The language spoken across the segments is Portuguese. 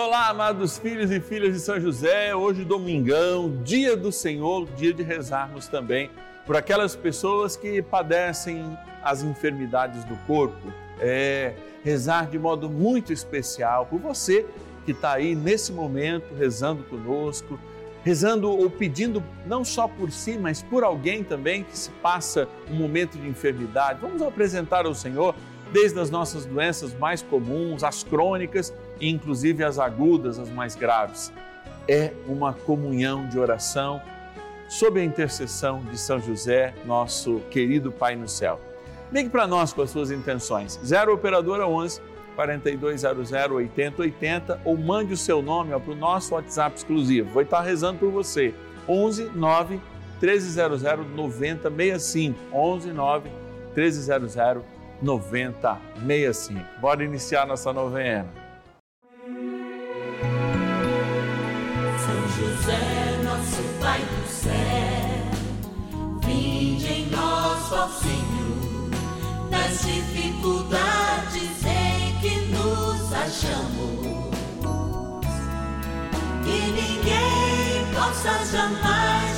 Olá, amados filhos e filhas de São José. Hoje, domingão, dia do Senhor, dia de rezarmos também por aquelas pessoas que padecem as enfermidades do corpo. É, rezar de modo muito especial por você que está aí nesse momento rezando conosco, rezando ou pedindo não só por si, mas por alguém também que se passa um momento de enfermidade. Vamos apresentar ao Senhor desde as nossas doenças mais comuns, as crônicas inclusive as agudas, as mais graves. É uma comunhão de oração sob a intercessão de São José, nosso querido Pai no céu. Ligue para nós com as suas intenções. 0 operadora 11 4200 8080 ou mande o seu nome para o nosso WhatsApp exclusivo. Vou estar rezando por você. 11 9 1300 9065. 11 9 1300 9065. Bora iniciar nossa novena. Nas dificuldades em que nos achamos. Que ninguém possa jamais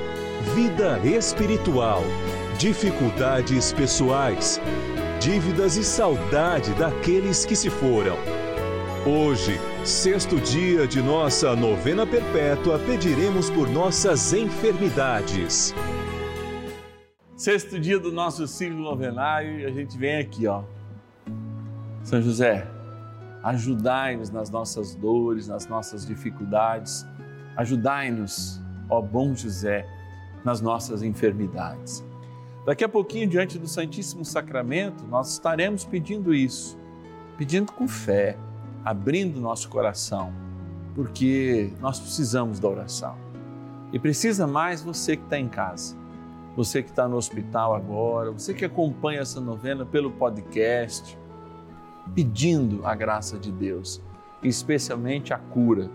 vida espiritual, dificuldades pessoais, dívidas e saudade daqueles que se foram. Hoje, sexto dia de nossa novena perpétua, pediremos por nossas enfermidades. Sexto dia do nosso ciclo novenário a gente vem aqui, ó. São José, ajudai-nos nas nossas dores, nas nossas dificuldades. Ajudai-nos, ó bom José, nas nossas enfermidades. Daqui a pouquinho, diante do Santíssimo Sacramento, nós estaremos pedindo isso, pedindo com fé, abrindo nosso coração, porque nós precisamos da oração. E precisa mais você que está em casa, você que está no hospital agora, você que acompanha essa novena pelo podcast, pedindo a graça de Deus, especialmente a cura.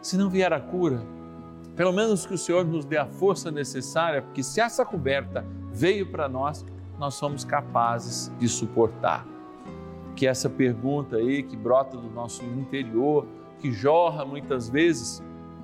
Se não vier a cura, pelo menos que o Senhor nos dê a força necessária, porque se essa coberta veio para nós, nós somos capazes de suportar. Que essa pergunta aí que brota do nosso interior, que jorra muitas vezes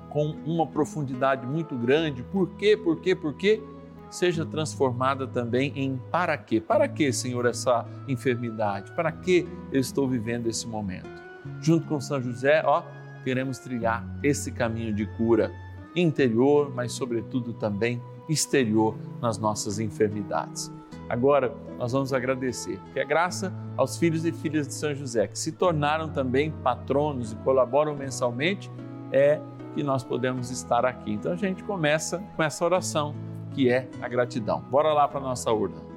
com uma profundidade muito grande, por quê, por quê, por quê, seja transformada também em para quê? Para que, Senhor, essa enfermidade? Para que eu estou vivendo esse momento? Junto com São José, ó, queremos trilhar esse caminho de cura interior, mas sobretudo também exterior nas nossas enfermidades. Agora, nós vamos agradecer, que é graça aos filhos e filhas de São José, que se tornaram também patronos e colaboram mensalmente, é que nós podemos estar aqui. Então a gente começa com essa oração, que é a gratidão. Bora lá para a nossa urna.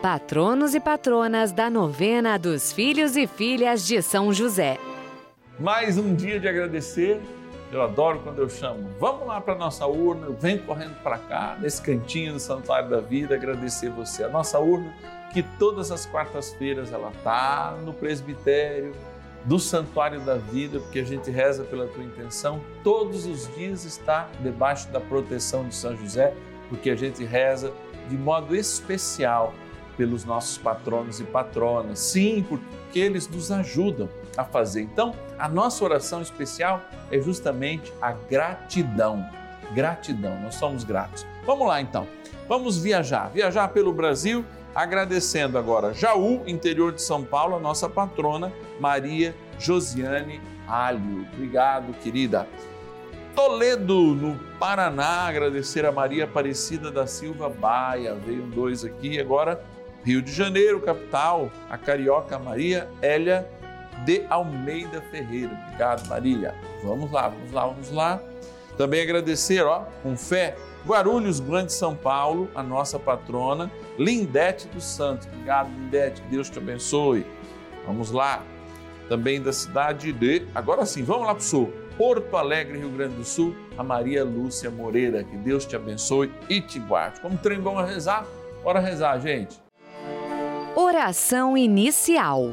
Patronos e patronas da novena dos filhos e filhas de São José. Mais um dia de agradecer. Eu adoro quando eu chamo. Vamos lá para a nossa urna. Venho correndo para cá, nesse cantinho do Santuário da Vida, agradecer você. A nossa urna, que todas as quartas-feiras ela tá no presbitério do Santuário da Vida, porque a gente reza pela tua intenção. Todos os dias está debaixo da proteção de São José, porque a gente reza de modo especial pelos nossos patronos e patronas. Sim, porque eles nos ajudam a fazer. Então, a nossa oração especial é justamente a gratidão. Gratidão, nós somos gratos. Vamos lá então, vamos viajar, viajar pelo Brasil, agradecendo agora Jaú, interior de São Paulo, a nossa patrona Maria Josiane Alho. Obrigado, querida. Toledo, no Paraná, agradecer a Maria Aparecida da Silva Baia. Veio dois aqui. Agora, Rio de Janeiro, capital, a carioca Maria Hélia de Almeida Ferreira. Obrigado, Maria. Vamos lá, vamos lá, vamos lá. Também agradecer, ó, com fé, Guarulhos, Grande São Paulo, a nossa patrona, Lindete dos Santos. Obrigado, Lindete, Deus te abençoe. Vamos lá. Também da cidade de. Agora sim, vamos lá para o sul Porto Alegre, Rio Grande do Sul, a Maria Lúcia Moreira. Que Deus te abençoe e te guarde. Como trem bom a rezar? Bora rezar, gente. Oração inicial.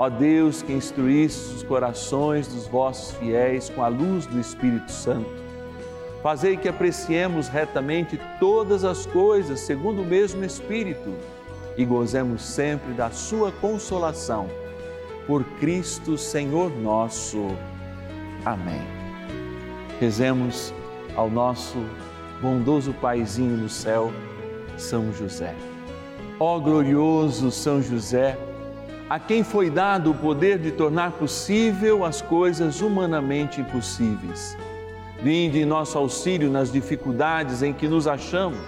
ó Deus que instruísse os corações dos vossos fiéis com a luz do Espírito Santo. Fazei que apreciemos retamente todas as coisas segundo o mesmo Espírito e gozemos sempre da Sua consolação. Por Cristo, Senhor nosso. Amém. Rezemos ao nosso bondoso Paizinho no céu, São José. Ó glorioso São José, a quem foi dado o poder de tornar possível as coisas humanamente impossíveis. Vinde em nosso auxílio nas dificuldades em que nos achamos.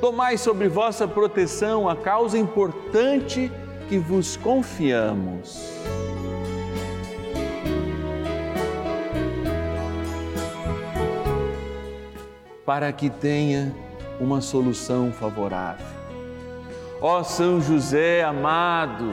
Tomai sobre vossa proteção a causa importante que vos confiamos. para que tenha uma solução favorável. Ó São José amado,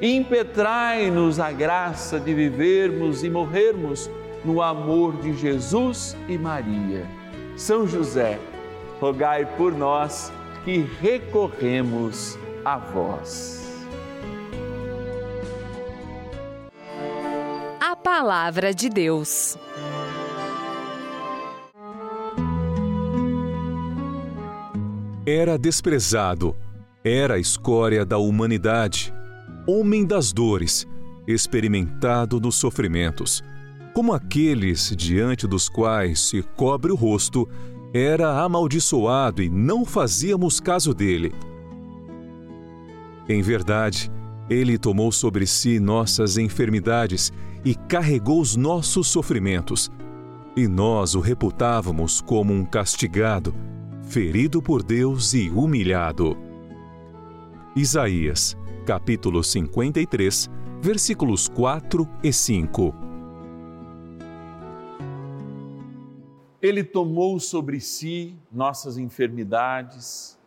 Impetrai-nos a graça de vivermos e morrermos no amor de Jesus e Maria. São José, rogai por nós que recorremos a vós. A Palavra de Deus. Era desprezado, era a escória da humanidade, homem das dores, experimentado nos sofrimentos, como aqueles diante dos quais se cobre o rosto, era amaldiçoado e não fazíamos caso dele. Em verdade, ele tomou sobre si nossas enfermidades e carregou os nossos sofrimentos, e nós o reputávamos como um castigado ferido por Deus e humilhado. Isaías, capítulo 53, versículos 4 e 5. Ele tomou sobre si nossas enfermidades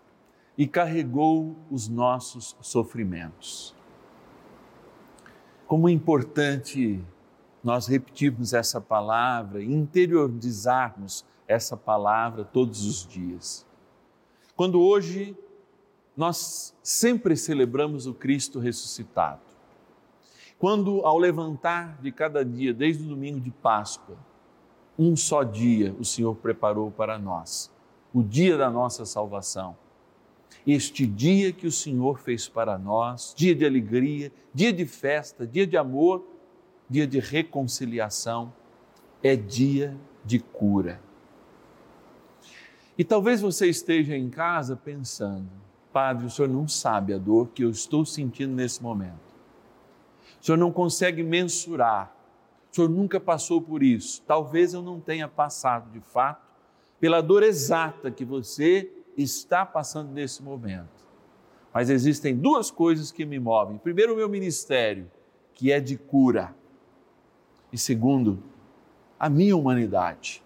e carregou os nossos sofrimentos. Como é importante nós repetirmos essa palavra, interiorizarmos essa palavra todos os dias. Quando hoje nós sempre celebramos o Cristo ressuscitado, quando ao levantar de cada dia, desde o domingo de Páscoa, um só dia o Senhor preparou para nós, o dia da nossa salvação. Este dia que o Senhor fez para nós, dia de alegria, dia de festa, dia de amor, dia de reconciliação, é dia de cura e talvez você esteja em casa pensando, Padre, o senhor não sabe a dor que eu estou sentindo nesse momento. O senhor não consegue mensurar. O senhor nunca passou por isso. Talvez eu não tenha passado de fato pela dor exata que você está passando nesse momento. Mas existem duas coisas que me movem. Primeiro, o meu ministério, que é de cura. E segundo, a minha humanidade,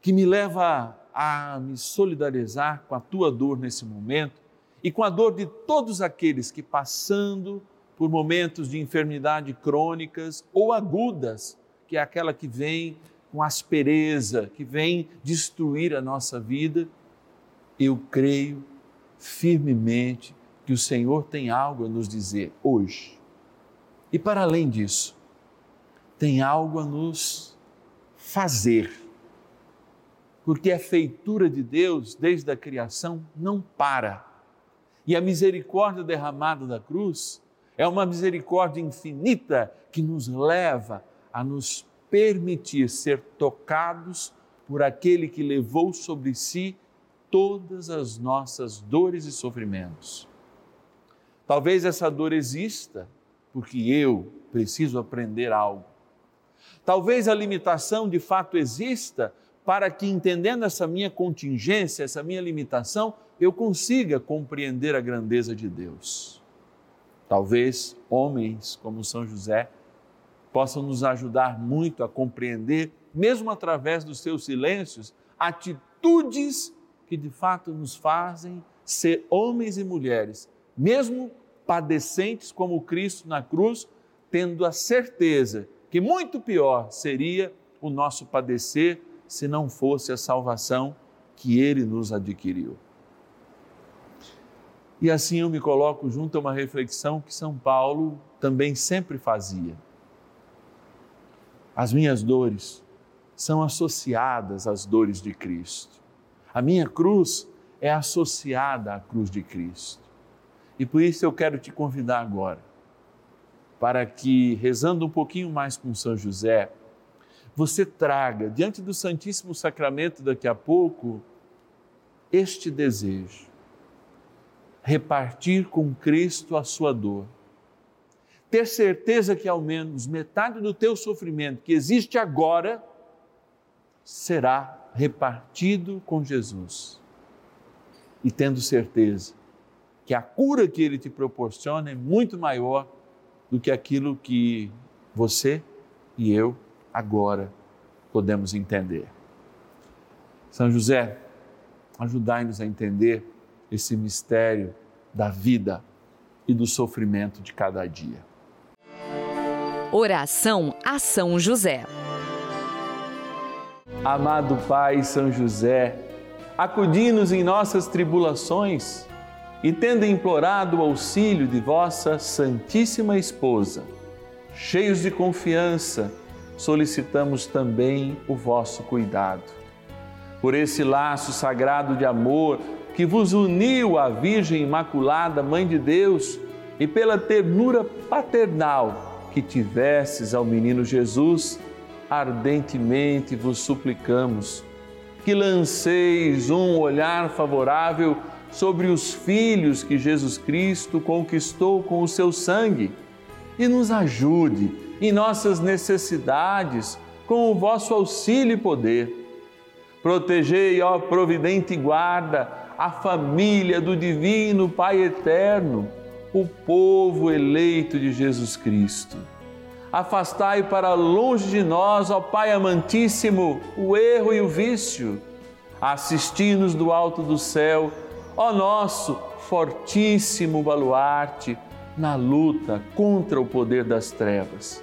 que me leva a me solidarizar com a tua dor nesse momento e com a dor de todos aqueles que, passando por momentos de enfermidade crônicas ou agudas, que é aquela que vem com aspereza, que vem destruir a nossa vida, eu creio firmemente que o Senhor tem algo a nos dizer hoje. E para além disso, tem algo a nos fazer. Porque a feitura de Deus, desde a criação, não para. E a misericórdia derramada da cruz é uma misericórdia infinita que nos leva a nos permitir ser tocados por aquele que levou sobre si todas as nossas dores e sofrimentos. Talvez essa dor exista porque eu preciso aprender algo. Talvez a limitação de fato exista para que, entendendo essa minha contingência, essa minha limitação, eu consiga compreender a grandeza de Deus. Talvez homens como São José possam nos ajudar muito a compreender, mesmo através dos seus silêncios, atitudes que de fato nos fazem ser homens e mulheres, mesmo padecentes como Cristo na cruz, tendo a certeza que muito pior seria o nosso padecer se não fosse a salvação que ele nos adquiriu. E assim eu me coloco junto a uma reflexão que São Paulo também sempre fazia. As minhas dores são associadas às dores de Cristo. A minha cruz é associada à cruz de Cristo. E por isso eu quero te convidar agora, para que, rezando um pouquinho mais com São José, você traga diante do Santíssimo Sacramento daqui a pouco este desejo: repartir com Cristo a sua dor. Ter certeza que ao menos metade do teu sofrimento que existe agora será repartido com Jesus. E tendo certeza que a cura que ele te proporciona é muito maior do que aquilo que você e eu agora podemos entender. São José, ajudai-nos a entender esse mistério da vida e do sofrimento de cada dia. Oração a São José. Amado Pai São José, acudi-nos em nossas tribulações e, tendo implorado o auxílio de vossa Santíssima Esposa, cheios de confiança, solicitamos também o vosso cuidado. Por esse laço sagrado de amor que vos uniu à Virgem Imaculada, Mãe de Deus, e pela ternura paternal que tivesses ao menino Jesus, ardentemente vos suplicamos que lanceis um olhar favorável sobre os filhos que Jesus Cristo conquistou com o seu sangue e nos ajude em nossas necessidades com o vosso auxílio e poder. Protegei, ó providente guarda, a família do Divino Pai Eterno, o povo eleito de Jesus Cristo Afastai para longe de nós, ó Pai amantíssimo, o erro e o vício. Assisti-nos do alto do céu, ó nosso fortíssimo baluarte, na luta contra o poder das trevas.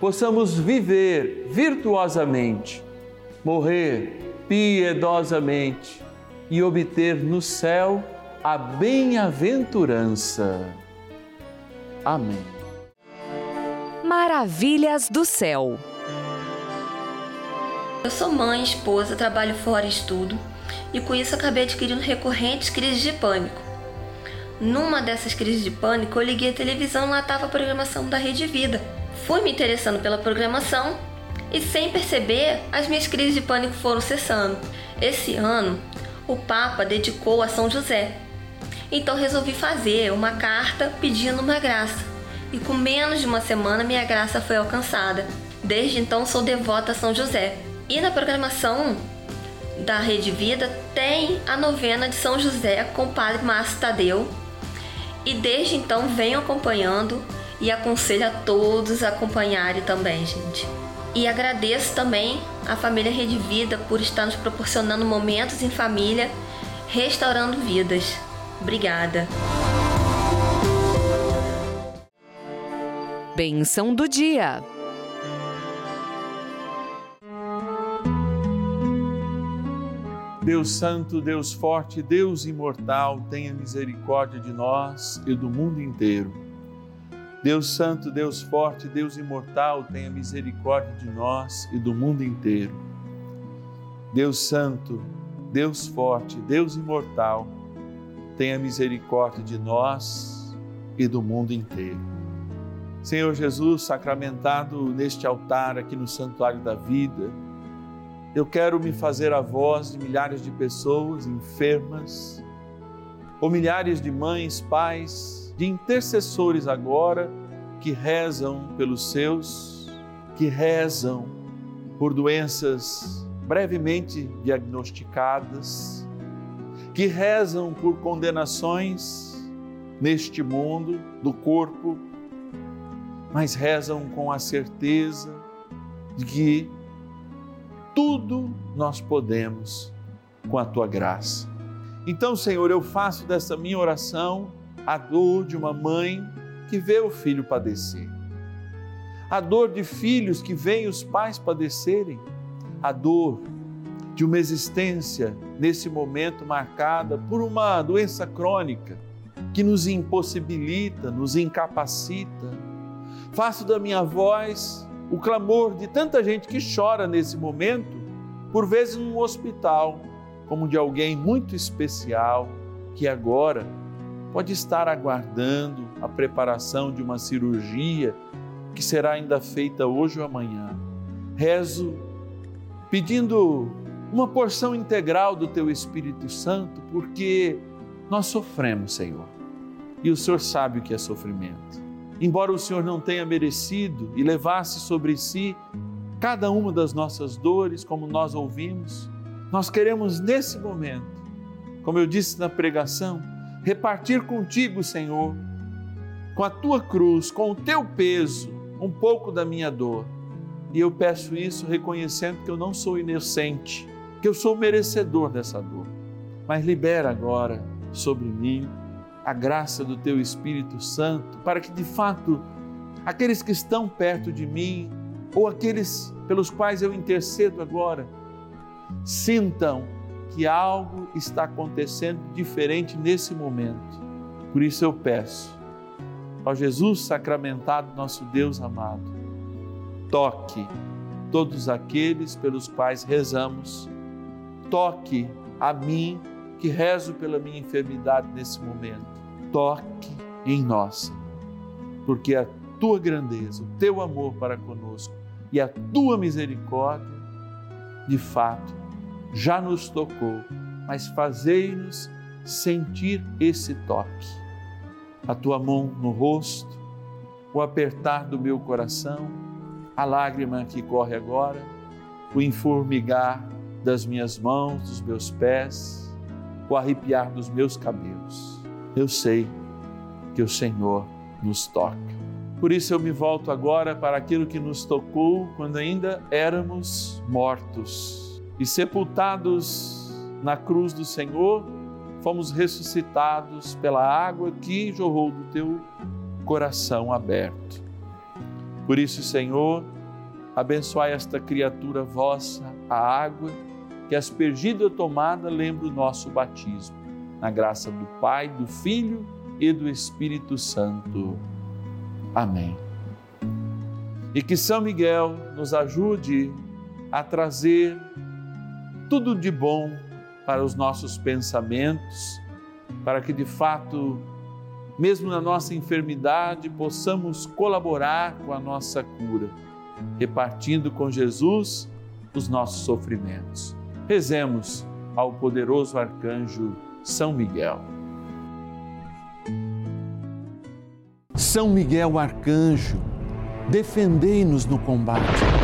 possamos viver virtuosamente, morrer piedosamente e obter no céu a bem-aventurança. Amém. Maravilhas do céu. Eu sou mãe, esposa, trabalho fora, estudo e com isso acabei adquirindo recorrentes crises de pânico. Numa dessas crises de pânico, eu liguei a televisão e lá estava a programação da Rede Vida. Fui me interessando pela programação e sem perceber, as minhas crises de pânico foram cessando. Esse ano, o Papa dedicou a São José. Então resolvi fazer uma carta pedindo uma graça. E com menos de uma semana minha graça foi alcançada. Desde então sou devota a São José. E na programação da Rede Vida tem a novena de São José com o Padre Márcio Tadeu. E desde então venho acompanhando e aconselho a todos a acompanharem também, gente. E agradeço também à família Rede Vida por estar nos proporcionando momentos em família, restaurando vidas. Obrigada. Benção do dia. Deus Santo, Deus Forte, Deus Imortal, tenha misericórdia de nós e do mundo inteiro. Deus Santo, Deus Forte, Deus Imortal, tenha misericórdia de nós e do mundo inteiro. Deus Santo, Deus Forte, Deus Imortal, tenha misericórdia de nós e do mundo inteiro. Senhor Jesus, sacramentado neste altar aqui no Santuário da Vida, eu quero me fazer a voz de milhares de pessoas enfermas, ou milhares de mães, pais, de intercessores agora que rezam pelos seus, que rezam por doenças brevemente diagnosticadas, que rezam por condenações neste mundo do corpo, mas rezam com a certeza de que tudo nós podemos com a tua graça. Então, Senhor, eu faço dessa minha oração a dor de uma mãe que vê o filho padecer, a dor de filhos que veem os pais padecerem, a dor de uma existência nesse momento marcada por uma doença crônica que nos impossibilita, nos incapacita. Faço da minha voz o clamor de tanta gente que chora nesse momento, por vezes num hospital, como de alguém muito especial que agora pode estar aguardando a preparação de uma cirurgia que será ainda feita hoje ou amanhã. Rezo pedindo uma porção integral do teu Espírito Santo, porque nós sofremos, Senhor. E o Senhor sabe o que é sofrimento embora o Senhor não tenha merecido e levasse sobre si cada uma das nossas dores, como nós ouvimos, nós queremos nesse momento, como eu disse na pregação, repartir contigo, Senhor, com a tua cruz, com o teu peso, um pouco da minha dor. E eu peço isso reconhecendo que eu não sou inocente, que eu sou merecedor dessa dor. Mas libera agora sobre mim a graça do teu Espírito Santo, para que de fato aqueles que estão perto de mim, ou aqueles pelos quais eu intercedo agora, sintam que algo está acontecendo diferente nesse momento. Por isso eu peço, ó Jesus sacramentado, nosso Deus amado, toque todos aqueles pelos quais rezamos, toque a mim que rezo pela minha enfermidade nesse momento. Toque em nós, porque a tua grandeza, o teu amor para conosco e a tua misericórdia, de fato, já nos tocou, mas fazei-nos sentir esse toque. A tua mão no rosto, o apertar do meu coração, a lágrima que corre agora, o informigar das minhas mãos, dos meus pés, o arrepiar dos meus cabelos. Eu sei que o Senhor nos toca. Por isso eu me volto agora para aquilo que nos tocou quando ainda éramos mortos e sepultados na cruz do Senhor, fomos ressuscitados pela água que jorrou do teu coração aberto. Por isso, Senhor, abençoai esta criatura vossa, a água que aspergida tomada lembra o nosso batismo. Na graça do Pai, do Filho e do Espírito Santo. Amém. E que São Miguel nos ajude a trazer tudo de bom para os nossos pensamentos, para que de fato, mesmo na nossa enfermidade, possamos colaborar com a nossa cura repartindo com Jesus os nossos sofrimentos. Rezemos ao poderoso arcanjo São Miguel. São Miguel arcanjo, defendei-nos no combate.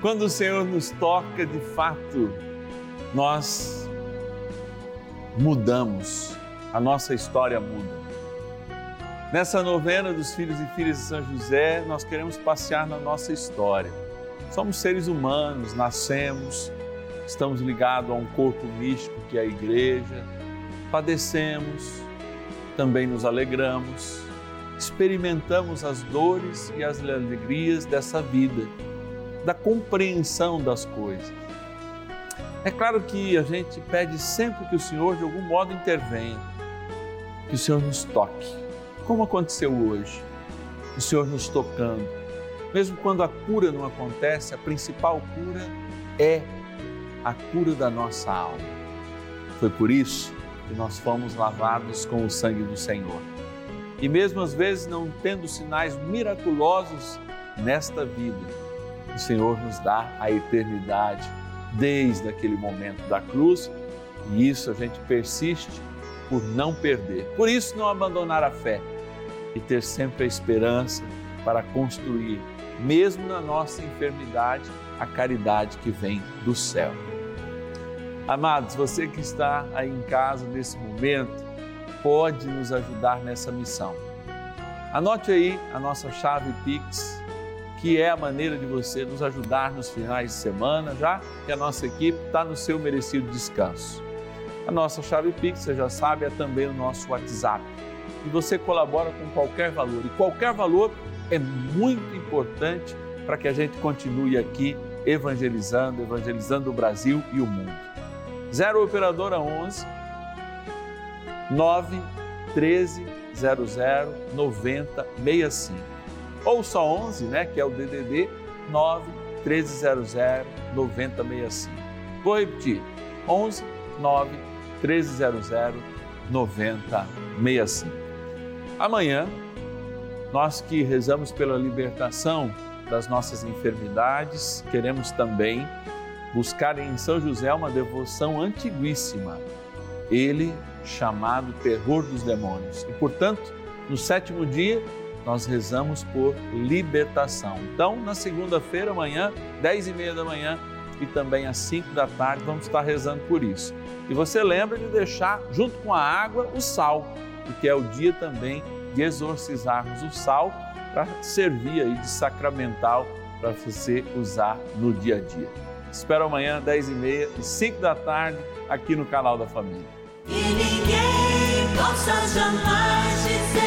Quando o Senhor nos toca, de fato, nós mudamos, a nossa história muda. Nessa novena dos filhos e filhas de São José, nós queremos passear na nossa história. Somos seres humanos, nascemos, estamos ligados a um corpo místico que é a igreja, padecemos, também nos alegramos, experimentamos as dores e as alegrias dessa vida, da compreensão das coisas. É claro que a gente pede sempre que o Senhor, de algum modo, intervenha, que o Senhor nos toque como aconteceu hoje, o Senhor nos tocando. Mesmo quando a cura não acontece, a principal cura é a cura da nossa alma. Foi por isso que nós fomos lavados com o sangue do Senhor. E mesmo às vezes não tendo sinais miraculosos nesta vida, o Senhor nos dá a eternidade desde aquele momento da cruz, e isso a gente persiste por não perder. Por isso não abandonar a fé e ter sempre a esperança para construir, mesmo na nossa enfermidade, a caridade que vem do céu. Amados, você que está aí em casa nesse momento, pode nos ajudar nessa missão. Anote aí a nossa chave Pix, que é a maneira de você nos ajudar nos finais de semana, já que a nossa equipe está no seu merecido descanso. A nossa chave Pix, você já sabe, é também o nosso WhatsApp e você colabora com qualquer valor. E qualquer valor é muito importante para que a gente continue aqui evangelizando, evangelizando o Brasil e o mundo. 0 Operadora 11 9 13 00 90 65. Ou só 11, né, que é o DDD 9 1300 9065. Vou repetir. 11 9 1300 9065. Amanhã, nós que rezamos pela libertação das nossas enfermidades, queremos também buscar em São José uma devoção antiguíssima, ele chamado terror dos demônios. E, portanto, no sétimo dia, nós rezamos por libertação. Então, na segunda-feira, amanhã, dez e meia da manhã e também às cinco da tarde, vamos estar rezando por isso. E você lembra de deixar, junto com a água, o sal porque é o dia também de exorcizarmos o sal para servir aí de sacramental para você usar no dia a dia. Espero amanhã, 10h30 e 5 da tarde, aqui no canal da Família. E ninguém possa jamais dizer